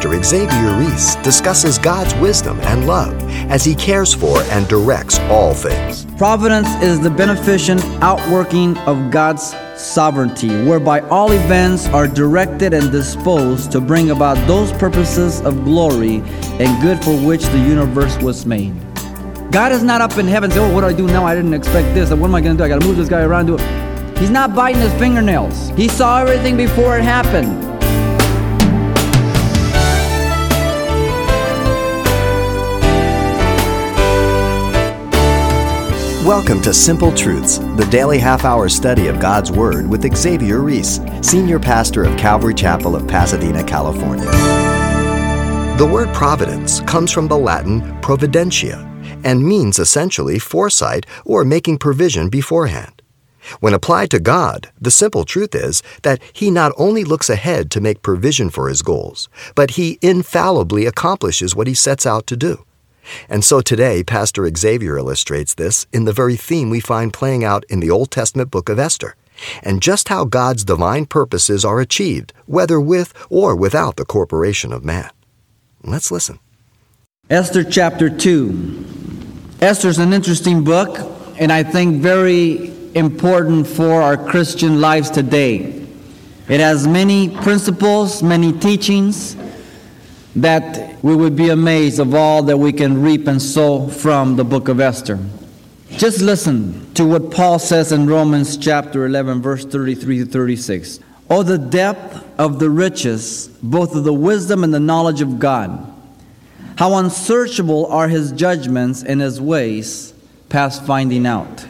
Pastor Xavier Reese discusses God's wisdom and love as he cares for and directs all things. Providence is the beneficent outworking of God's sovereignty, whereby all events are directed and disposed to bring about those purposes of glory and good for which the universe was made. God is not up in heaven saying, Oh, what do I do now? I didn't expect this. What am I going to do? I got to move this guy around. Do it. He's not biting his fingernails. He saw everything before it happened. Welcome to Simple Truths, the daily half hour study of God's Word with Xavier Reese, Senior Pastor of Calvary Chapel of Pasadena, California. The word providence comes from the Latin providentia and means essentially foresight or making provision beforehand. When applied to God, the simple truth is that He not only looks ahead to make provision for His goals, but He infallibly accomplishes what He sets out to do. And so today, Pastor Xavier illustrates this in the very theme we find playing out in the Old Testament book of Esther, and just how God's divine purposes are achieved, whether with or without the corporation of man. Let's listen. Esther chapter 2. Esther's an interesting book, and I think very important for our Christian lives today. It has many principles, many teachings that we would be amazed of all that we can reap and sow from the book of Esther. Just listen to what Paul says in Romans chapter 11, verse 33 to 36. Oh, the depth of the riches, both of the wisdom and the knowledge of God. How unsearchable are his judgments and his ways past finding out.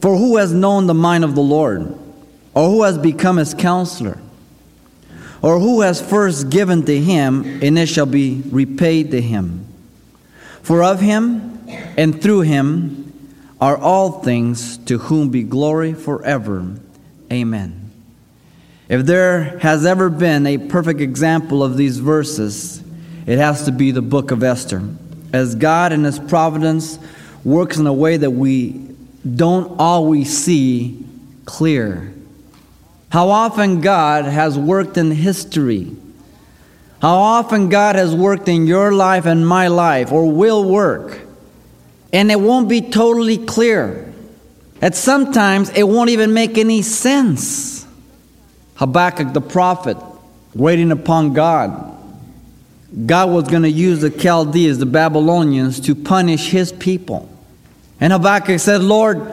For who has known the mind of the Lord? Or who has become his counselor? Or who has first given to him, and it shall be repaid to him? For of him and through him are all things, to whom be glory forever. Amen. If there has ever been a perfect example of these verses, it has to be the book of Esther. As God in His providence works in a way that we don't always see clear. How often God has worked in history. How often God has worked in your life and my life, or will work. And it won't be totally clear. At sometimes it won't even make any sense. Habakkuk the prophet, waiting upon God. God was going to use the Chaldees, the Babylonians, to punish his people. And Habakkuk said, Lord,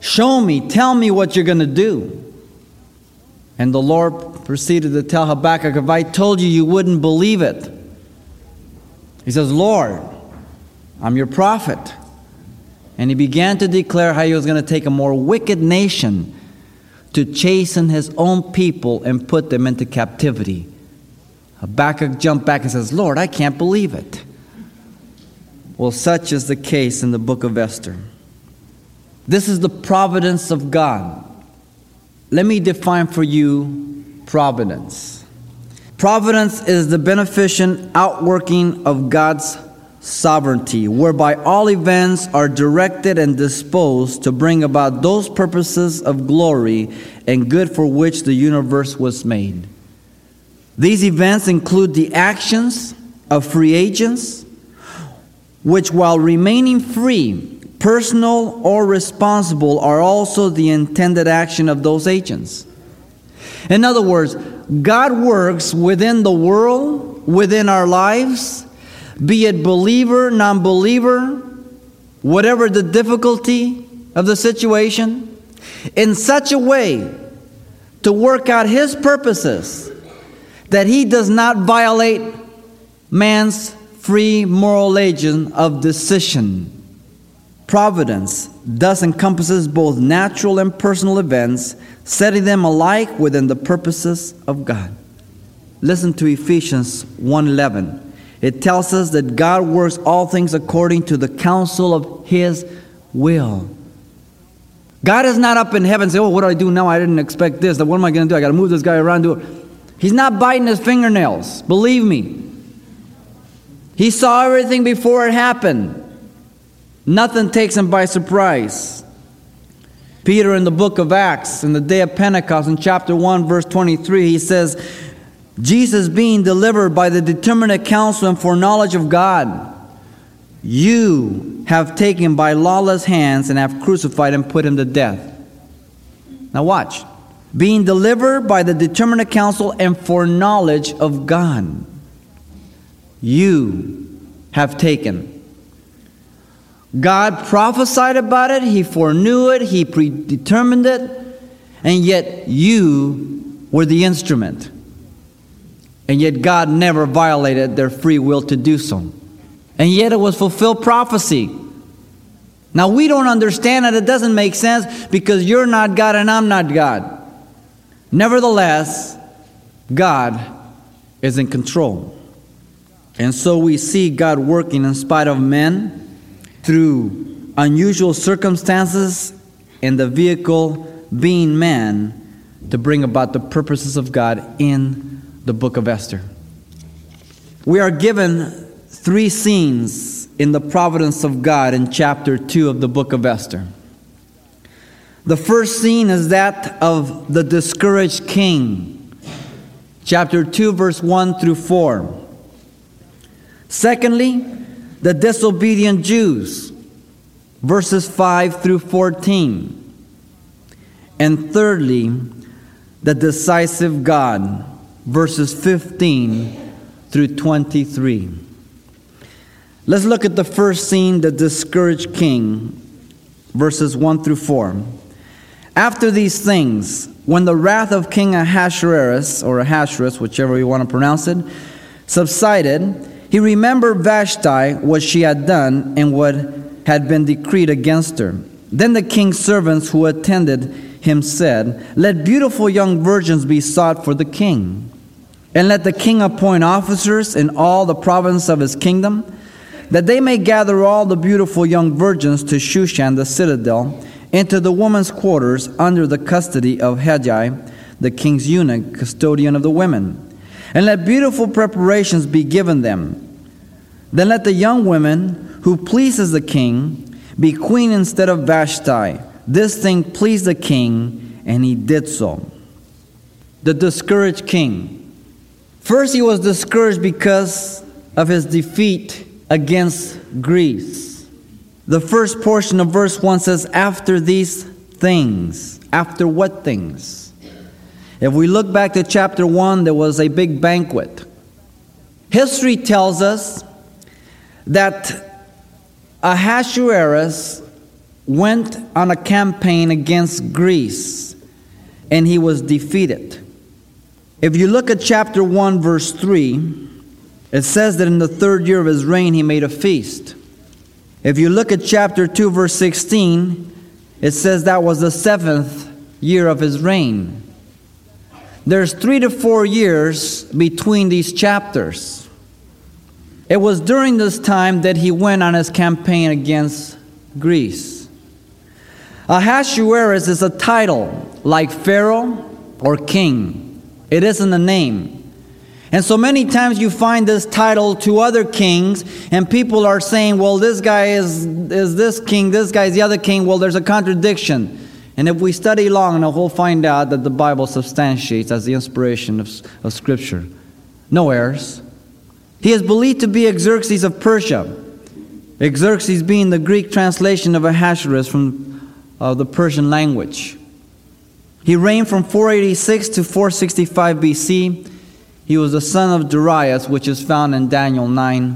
show me, tell me what you're going to do. And the Lord proceeded to tell Habakkuk, If I told you, you wouldn't believe it. He says, Lord, I'm your prophet. And he began to declare how he was going to take a more wicked nation to chasten his own people and put them into captivity. Habakkuk jumped back and says, Lord, I can't believe it. Well, such is the case in the book of Esther. This is the providence of God. Let me define for you providence. Providence is the beneficent outworking of God's sovereignty, whereby all events are directed and disposed to bring about those purposes of glory and good for which the universe was made. These events include the actions of free agents, which, while remaining free, personal or responsible, are also the intended action of those agents. In other words, God works within the world, within our lives, be it believer, non believer, whatever the difficulty of the situation, in such a way to work out His purposes that He does not violate man's free moral agent of decision. Providence thus encompasses both natural and personal events, setting them alike within the purposes of God. Listen to Ephesians 1:11. It tells us that God works all things according to the counsel of his will. God is not up in heaven saying, Oh, what do I do now? I didn't expect this. What am I going to do? I got to move this guy around. Do it. He's not biting his fingernails. Believe me. He saw everything before it happened. Nothing takes him by surprise. Peter, in the book of Acts, in the day of Pentecost, in chapter 1, verse 23, he says, Jesus being delivered by the determinate counsel and foreknowledge of God, you have taken by lawless hands and have crucified and put him to death. Now, watch. Being delivered by the determinate counsel and foreknowledge of God, you have taken. God prophesied about it, He foreknew it, He predetermined it, and yet you were the instrument. And yet God never violated their free will to do so. And yet it was fulfilled prophecy. Now we don't understand it, it doesn't make sense because you're not God and I'm not God. Nevertheless, God is in control. And so we see God working in spite of men through unusual circumstances and the vehicle being man to bring about the purposes of God in the book of Esther. We are given three scenes in the providence of God in chapter 2 of the book of Esther. The first scene is that of the discouraged king, chapter 2, verse 1 through 4. Secondly, the disobedient Jews, verses 5 through 14. And thirdly, the decisive God, verses 15 through 23. Let's look at the first scene, the discouraged king, verses 1 through 4. After these things, when the wrath of King Ahasuerus, or Ahasuerus, whichever you want to pronounce it, subsided, he remembered Vashti, what she had done, and what had been decreed against her. Then the king's servants who attended him said, Let beautiful young virgins be sought for the king, and let the king appoint officers in all the province of his kingdom, that they may gather all the beautiful young virgins to Shushan the citadel, into the women's quarters under the custody of Hegai, the king's eunuch, custodian of the women and let beautiful preparations be given them. Then let the young women who pleases the king be queen instead of Vashti. This thing pleased the king, and he did so. The discouraged king. First, he was discouraged because of his defeat against Greece. The first portion of verse 1 says, After these things. After what things? If we look back to chapter 1, there was a big banquet. History tells us that Ahasuerus went on a campaign against Greece and he was defeated. If you look at chapter 1, verse 3, it says that in the third year of his reign he made a feast. If you look at chapter 2, verse 16, it says that was the seventh year of his reign. There's three to four years between these chapters. It was during this time that he went on his campaign against Greece. Ahasuerus is a title like Pharaoh or king, it isn't a name. And so many times you find this title to other kings, and people are saying, well, this guy is, is this king, this guy is the other king. Well, there's a contradiction. And if we study long enough, we'll find out that the Bible substantiates as the inspiration of, of Scripture. No errors. He is believed to be Xerxes of Persia. Xerxes being the Greek translation of Ahasuerus from uh, the Persian language. He reigned from 486 to 465 BC. He was the son of Darius, which is found in Daniel 9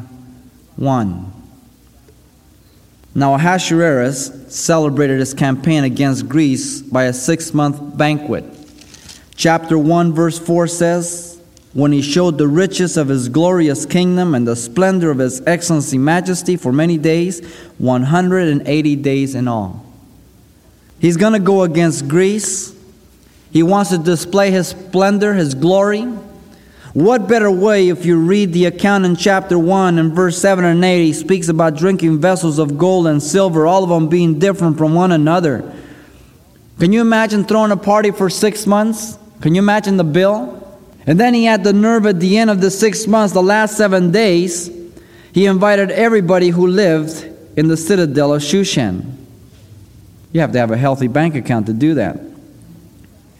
1. Now Ahasuerus celebrated his campaign against Greece by a six month banquet. Chapter 1, verse 4 says, When he showed the riches of his glorious kingdom and the splendor of his excellency majesty for many days, 180 days in all. He's going to go against Greece. He wants to display his splendor, his glory. What better way if you read the account in chapter 1 and verse 7 and 8? He speaks about drinking vessels of gold and silver, all of them being different from one another. Can you imagine throwing a party for six months? Can you imagine the bill? And then he had the nerve at the end of the six months, the last seven days, he invited everybody who lived in the citadel of Shushan. You have to have a healthy bank account to do that.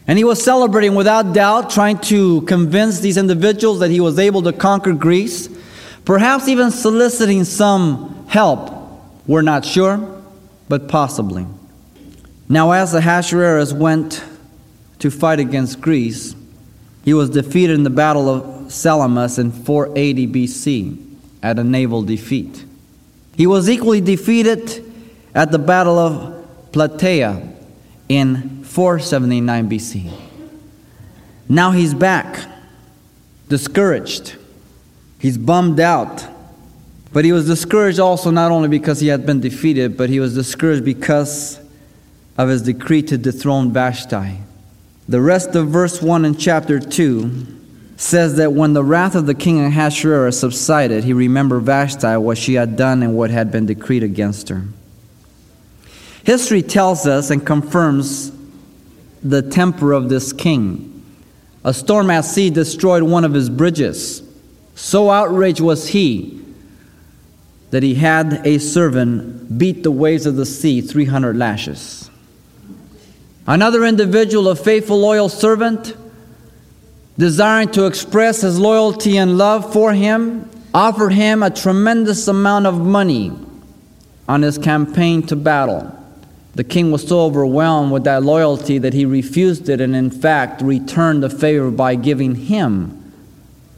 And he was celebrating without doubt, trying to convince these individuals that he was able to conquer Greece, perhaps even soliciting some help. We're not sure, but possibly. Now, as the Ahasuerus went to fight against Greece, he was defeated in the Battle of Salamis in 480 BC at a naval defeat. He was equally defeated at the Battle of Plataea in 479 BC. Now he's back, discouraged. He's bummed out. But he was discouraged also not only because he had been defeated, but he was discouraged because of his decree to dethrone Vashti. The rest of verse 1 in chapter 2 says that when the wrath of the king Ahasuerus subsided, he remembered Vashti, what she had done, and what had been decreed against her. History tells us and confirms the temper of this king. A storm at sea destroyed one of his bridges. So outraged was he that he had a servant beat the waves of the sea 300 lashes. Another individual, a faithful, loyal servant, desiring to express his loyalty and love for him, offered him a tremendous amount of money on his campaign to battle. The king was so overwhelmed with that loyalty that he refused it and, in fact, returned the favor by giving him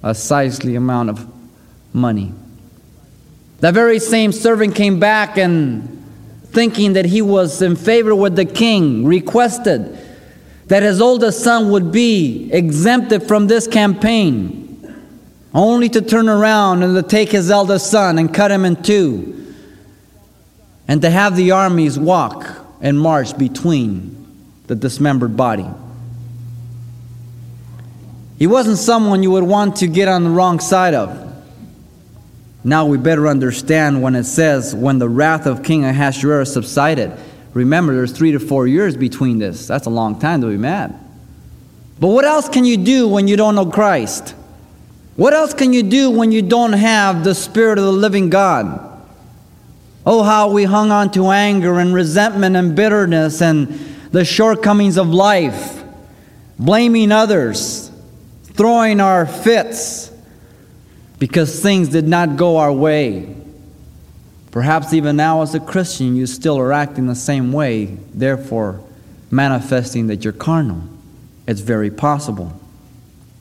a sizely amount of money. That very same servant came back and, thinking that he was in favor with the king, requested that his oldest son would be exempted from this campaign, only to turn around and to take his eldest son and cut him in two, and to have the armies walk and march between the dismembered body. He wasn't someone you would want to get on the wrong side of. Now we better understand when it says, when the wrath of King Ahasuerus subsided. Remember, there's three to four years between this. That's a long time to be mad. But what else can you do when you don't know Christ? What else can you do when you don't have the Spirit of the living God? Oh, how we hung on to anger and resentment and bitterness and the shortcomings of life, blaming others, throwing our fits because things did not go our way. Perhaps even now, as a Christian, you still are acting the same way, therefore manifesting that you're carnal. It's very possible.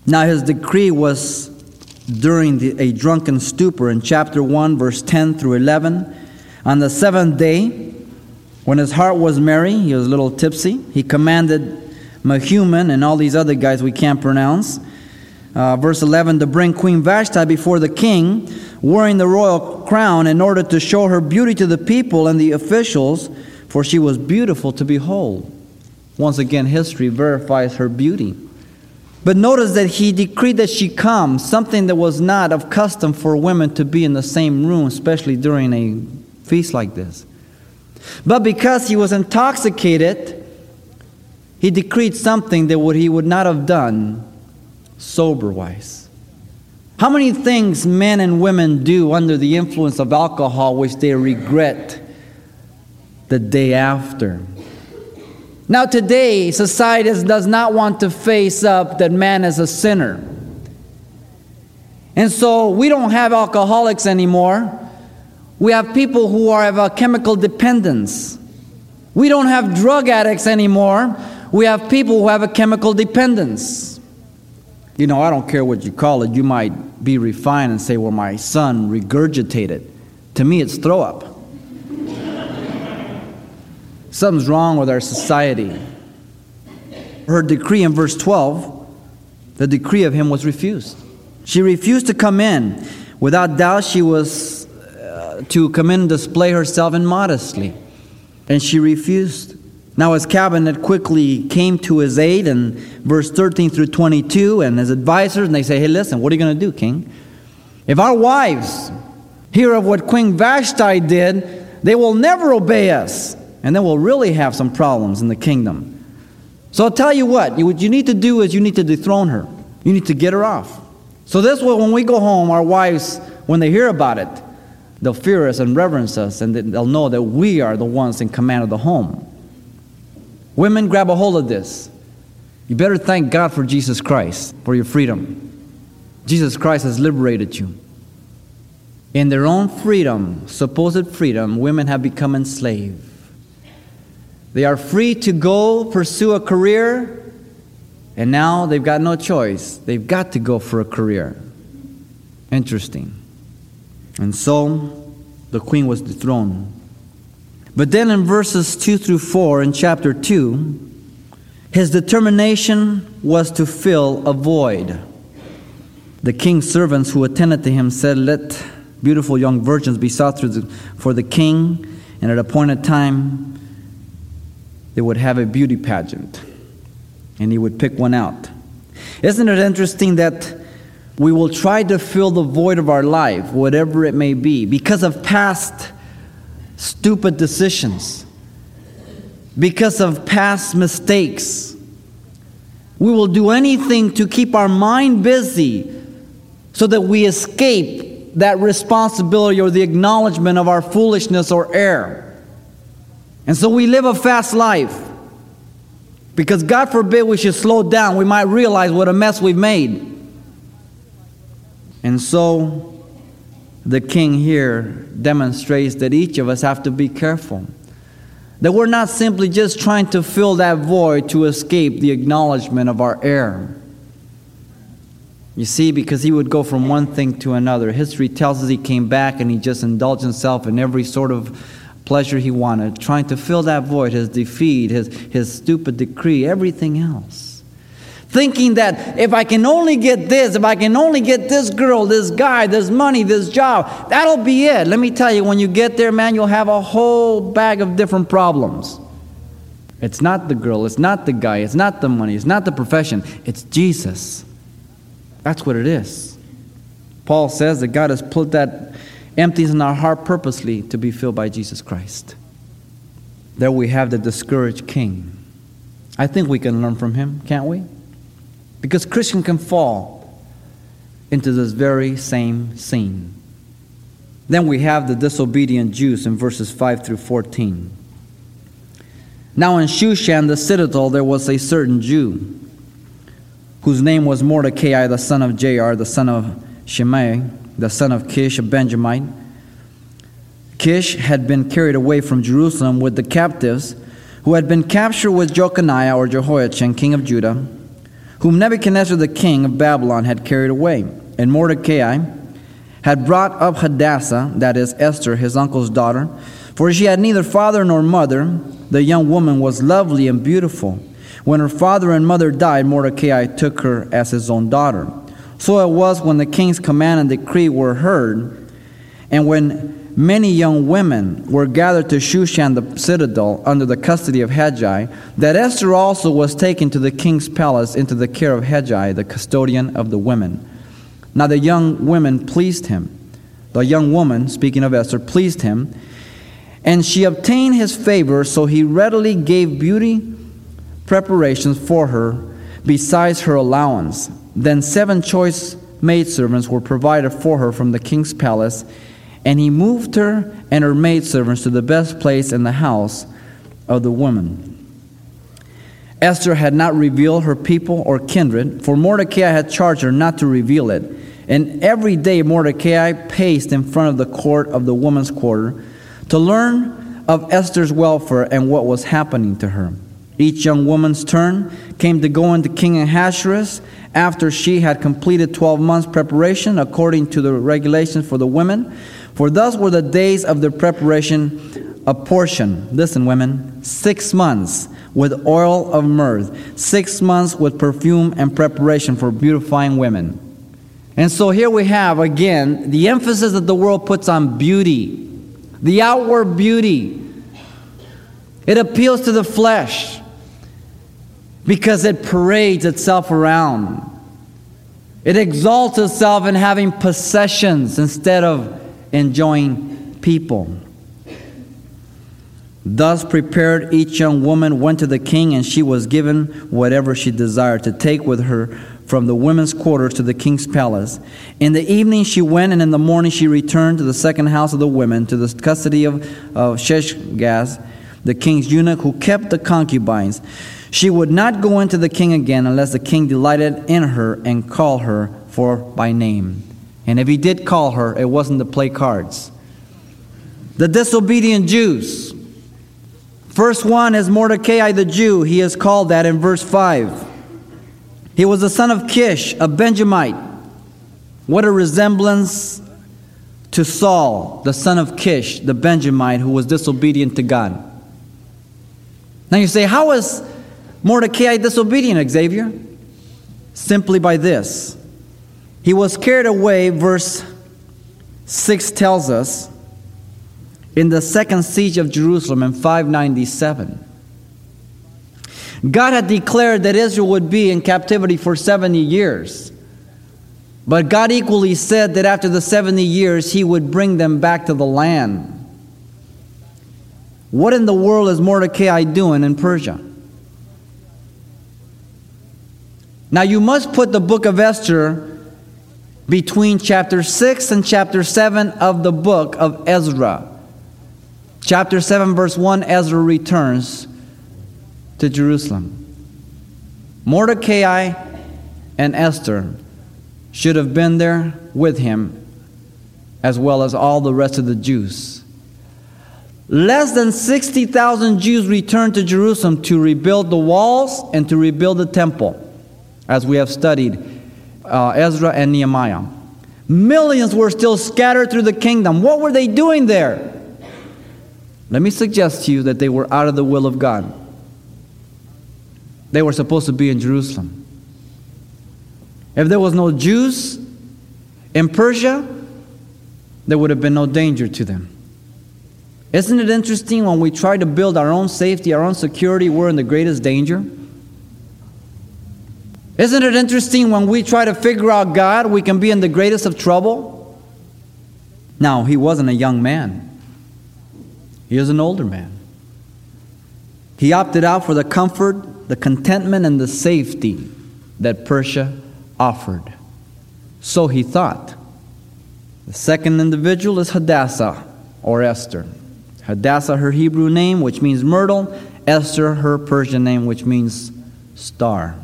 Now, his decree was during the, a drunken stupor in chapter 1, verse 10 through 11. On the seventh day, when his heart was merry, he was a little tipsy, he commanded Mehuman and all these other guys we can't pronounce. Uh, verse 11 to bring Queen Vashti before the king wearing the royal crown in order to show her beauty to the people and the officials, for she was beautiful to behold. Once again, history verifies her beauty. But notice that he decreed that she come, something that was not of custom for women to be in the same room, especially during a feast like this. But because he was intoxicated, he decreed something that what he would not have done sober wise. How many things men and women do under the influence of alcohol which they regret the day after? Now, today, society does not want to face up that man is a sinner. And so we don't have alcoholics anymore. We have people who are of a chemical dependence. We don't have drug addicts anymore. We have people who have a chemical dependence. You know, I don't care what you call it. You might be refined and say, well, my son regurgitated. To me, it's throw up. Something's wrong with our society. Her decree in verse 12, the decree of him was refused. She refused to come in. Without doubt, she was uh, to come in and display herself immodestly. And she refused. Now his cabinet quickly came to his aid in verse 13 through 22, and his advisors, and they say, Hey, listen, what are you going to do, king? If our wives hear of what Queen Vashti did, they will never obey us, and then we'll really have some problems in the kingdom. So I'll tell you what, what you need to do is you need to dethrone her. You need to get her off. So this way, when we go home, our wives, when they hear about it, they'll fear us and reverence us, and they'll know that we are the ones in command of the home. Women, grab a hold of this. You better thank God for Jesus Christ, for your freedom. Jesus Christ has liberated you. In their own freedom, supposed freedom, women have become enslaved. They are free to go pursue a career, and now they've got no choice. They've got to go for a career. Interesting. And so the queen was dethroned. But then in verses 2 through 4 in chapter 2, his determination was to fill a void. The king's servants who attended to him said, Let beautiful young virgins be sought for the king, and at a appointed time they would have a beauty pageant, and he would pick one out. Isn't it interesting that we will try to fill the void of our life, whatever it may be, because of past stupid decisions, because of past mistakes? We will do anything to keep our mind busy so that we escape that responsibility or the acknowledgement of our foolishness or error. And so we live a fast life. Because God forbid we should slow down, we might realize what a mess we've made. And so the king here demonstrates that each of us have to be careful. That we're not simply just trying to fill that void to escape the acknowledgement of our error. You see, because he would go from one thing to another. History tells us he came back and he just indulged himself in every sort of pleasure he wanted, trying to fill that void, his defeat, his, his stupid decree, everything else. Thinking that if I can only get this, if I can only get this girl, this guy, this money, this job, that'll be it. Let me tell you, when you get there, man, you'll have a whole bag of different problems. It's not the girl, it's not the guy, it's not the money, it's not the profession, it's Jesus. That's what it is. Paul says that God has put that empties in our heart purposely to be filled by Jesus Christ. There we have the discouraged king. I think we can learn from him, can't we? Because Christian can fall into this very same scene. Then we have the disobedient Jews in verses 5 through 14. Now in Shushan, the citadel, there was a certain Jew whose name was Mordecai, the son of Jair, the son of Shimei, the son of Kish, a Benjamite. Kish had been carried away from Jerusalem with the captives who had been captured with Jeconiah or Jehoiachin, king of Judah, whom Nebuchadnezzar the king of Babylon had carried away. And Mordecai had brought up Hadassah, that is Esther, his uncle's daughter, for she had neither father nor mother. The young woman was lovely and beautiful. When her father and mother died, Mordecai took her as his own daughter. So it was when the king's command and decree were heard, and when many young women were gathered to Shushan the citadel under the custody of Hegai, that Esther also was taken to the king's palace into the care of Hegai, the custodian of the women. Now the young women pleased him. The young woman, speaking of Esther, pleased him, and she obtained his favor, so he readily gave beauty preparations for her besides her allowance. Then seven choice maidservants were provided for her from the king's palace, and he moved her and her maidservants to the best place in the house of the woman. Esther had not revealed her people or kindred, for Mordecai had charged her not to reveal it. And every day Mordecai paced in front of the court of the woman's quarter to learn of Esther's welfare and what was happening to her. Each young woman's turn came to go into King Ahasuerus after she had completed 12 months' preparation according to the regulations for the women. For thus were the days of their preparation apportioned. Listen, women, six months with oil of myrrh, six months with perfume and preparation for beautifying women. And so here we have again the emphasis that the world puts on beauty, the outward beauty. It appeals to the flesh because it parades itself around. It exalts itself in having possessions instead of enjoying people. Thus prepared, each young woman went to the king, and she was given whatever she desired to take with her from the women's quarters to the king's palace. In the evening she went, and in the morning she returned to the second house of the women, to the custody of, of Shaashgaz, the king's eunuch, who kept the concubines. She would not go into the king again unless the king delighted in her and called her for by name. And if he did call her, it wasn't to play cards. The disobedient Jews. First one is Mordecai the Jew. He is called that in verse 5. He was the son of Kish, a Benjamite. What a resemblance to Saul, the son of Kish, the Benjamite who was disobedient to God. Now you say, how was Mordecai disobedient, Xavier? Simply by this. He was carried away, verse 6 tells us, in the second siege of Jerusalem in 597. God had declared that Israel would be in captivity for 70 years. But God equally said that after the 70 years, He would bring them back to the land. What in the world is Mordecai doing in Persia? Now, you must put the book of Esther between chapter 6 and chapter 7 of the book of Ezra. Chapter 7, verse 1 Ezra returns to Jerusalem. Mordecai and Esther should have been there with him, as well as all the rest of the Jews. Less than 60,000 Jews returned to Jerusalem to rebuild the walls and to rebuild the temple, as we have studied uh, Ezra and Nehemiah. Millions were still scattered through the kingdom. What were they doing there? Let me suggest to you that they were out of the will of God. They were supposed to be in Jerusalem. If there was no Jews in Persia, there would have been no danger to them. Isn't it interesting when we try to build our own safety, our own security, we're in the greatest danger? Isn't it interesting when we try to figure out God, we can be in the greatest of trouble? Now, he wasn't a young man, he was an older man. He opted out for the comfort, the contentment, and the safety that Persia offered. So he thought. The second individual is Hadassah or Esther. Hadassah, her Hebrew name, which means myrtle, Esther, her Persian name, which means star.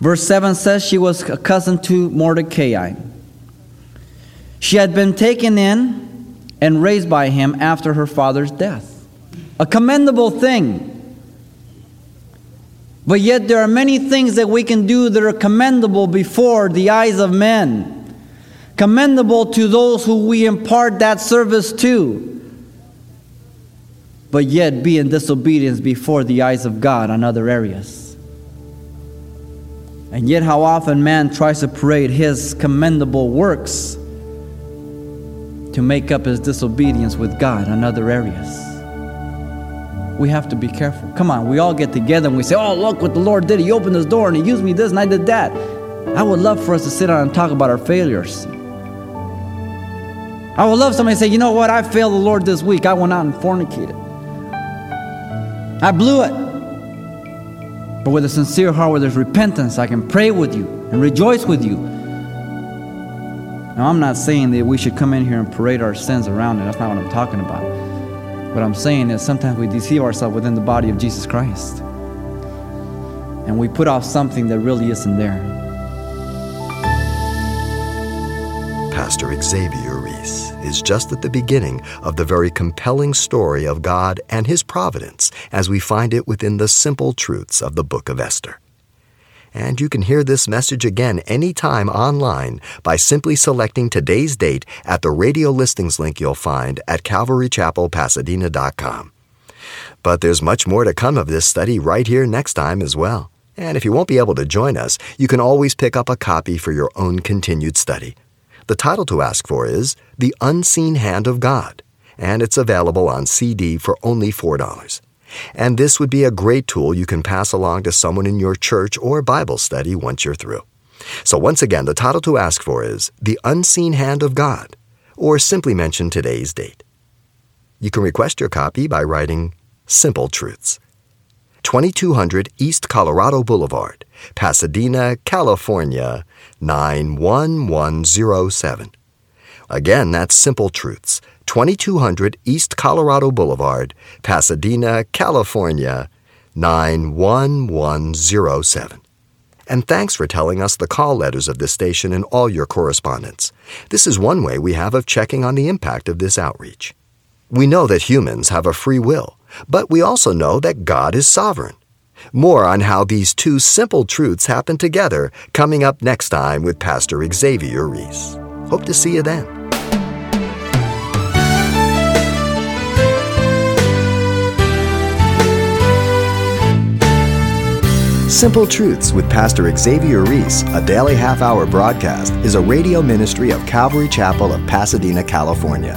Verse 7 says she was a cousin to Mordecai. She had been taken in and raised by him after her father's death. A commendable thing. But yet, there are many things that we can do that are commendable before the eyes of men. Commendable to those who we impart that service to. But yet, be in disobedience before the eyes of God on other areas. And yet, how often man tries to parade his commendable works to make up his disobedience with God on other areas we have to be careful. Come on, we all get together and we say, Oh, look what the Lord did. He opened this door and He used me this and I did that. I would love for us to sit down and talk about our failures. I would love somebody to say, You know what? I failed the Lord this week. I went out and fornicated. I blew it. But with a sincere heart, where there's repentance, I can pray with you and rejoice with you. Now, I'm not saying that we should come in here and parade our sins around, and that's not what I'm talking about. What I'm saying is sometimes we deceive ourselves within the body of Jesus Christ. And we put off something that really isn't there. Pastor Xavier Reese is just at the beginning of the very compelling story of God and His providence as we find it within the simple truths of the book of Esther. And you can hear this message again anytime online by simply selecting today's date at the radio listings link you'll find at calvarychapelpasadena.com. But there's much more to come of this study right here next time as well. And if you won't be able to join us, you can always pick up a copy for your own continued study. The title to ask for is The Unseen Hand of God, and it's available on CD for only $4. And this would be a great tool you can pass along to someone in your church or Bible study once you're through. So, once again, the title to ask for is The Unseen Hand of God, or simply mention today's date. You can request your copy by writing Simple Truths. 2200 East Colorado Boulevard, Pasadena, California 91107. Again, that's Simple Truths, 2200 East Colorado Boulevard, Pasadena, California 91107. And thanks for telling us the call letters of this station in all your correspondence. This is one way we have of checking on the impact of this outreach. We know that humans have a free will, but we also know that God is sovereign. More on how these two simple truths happen together coming up next time with Pastor Xavier Reese. Hope to see you then. Simple Truths with Pastor Xavier Reese, a daily half hour broadcast, is a radio ministry of Calvary Chapel of Pasadena, California.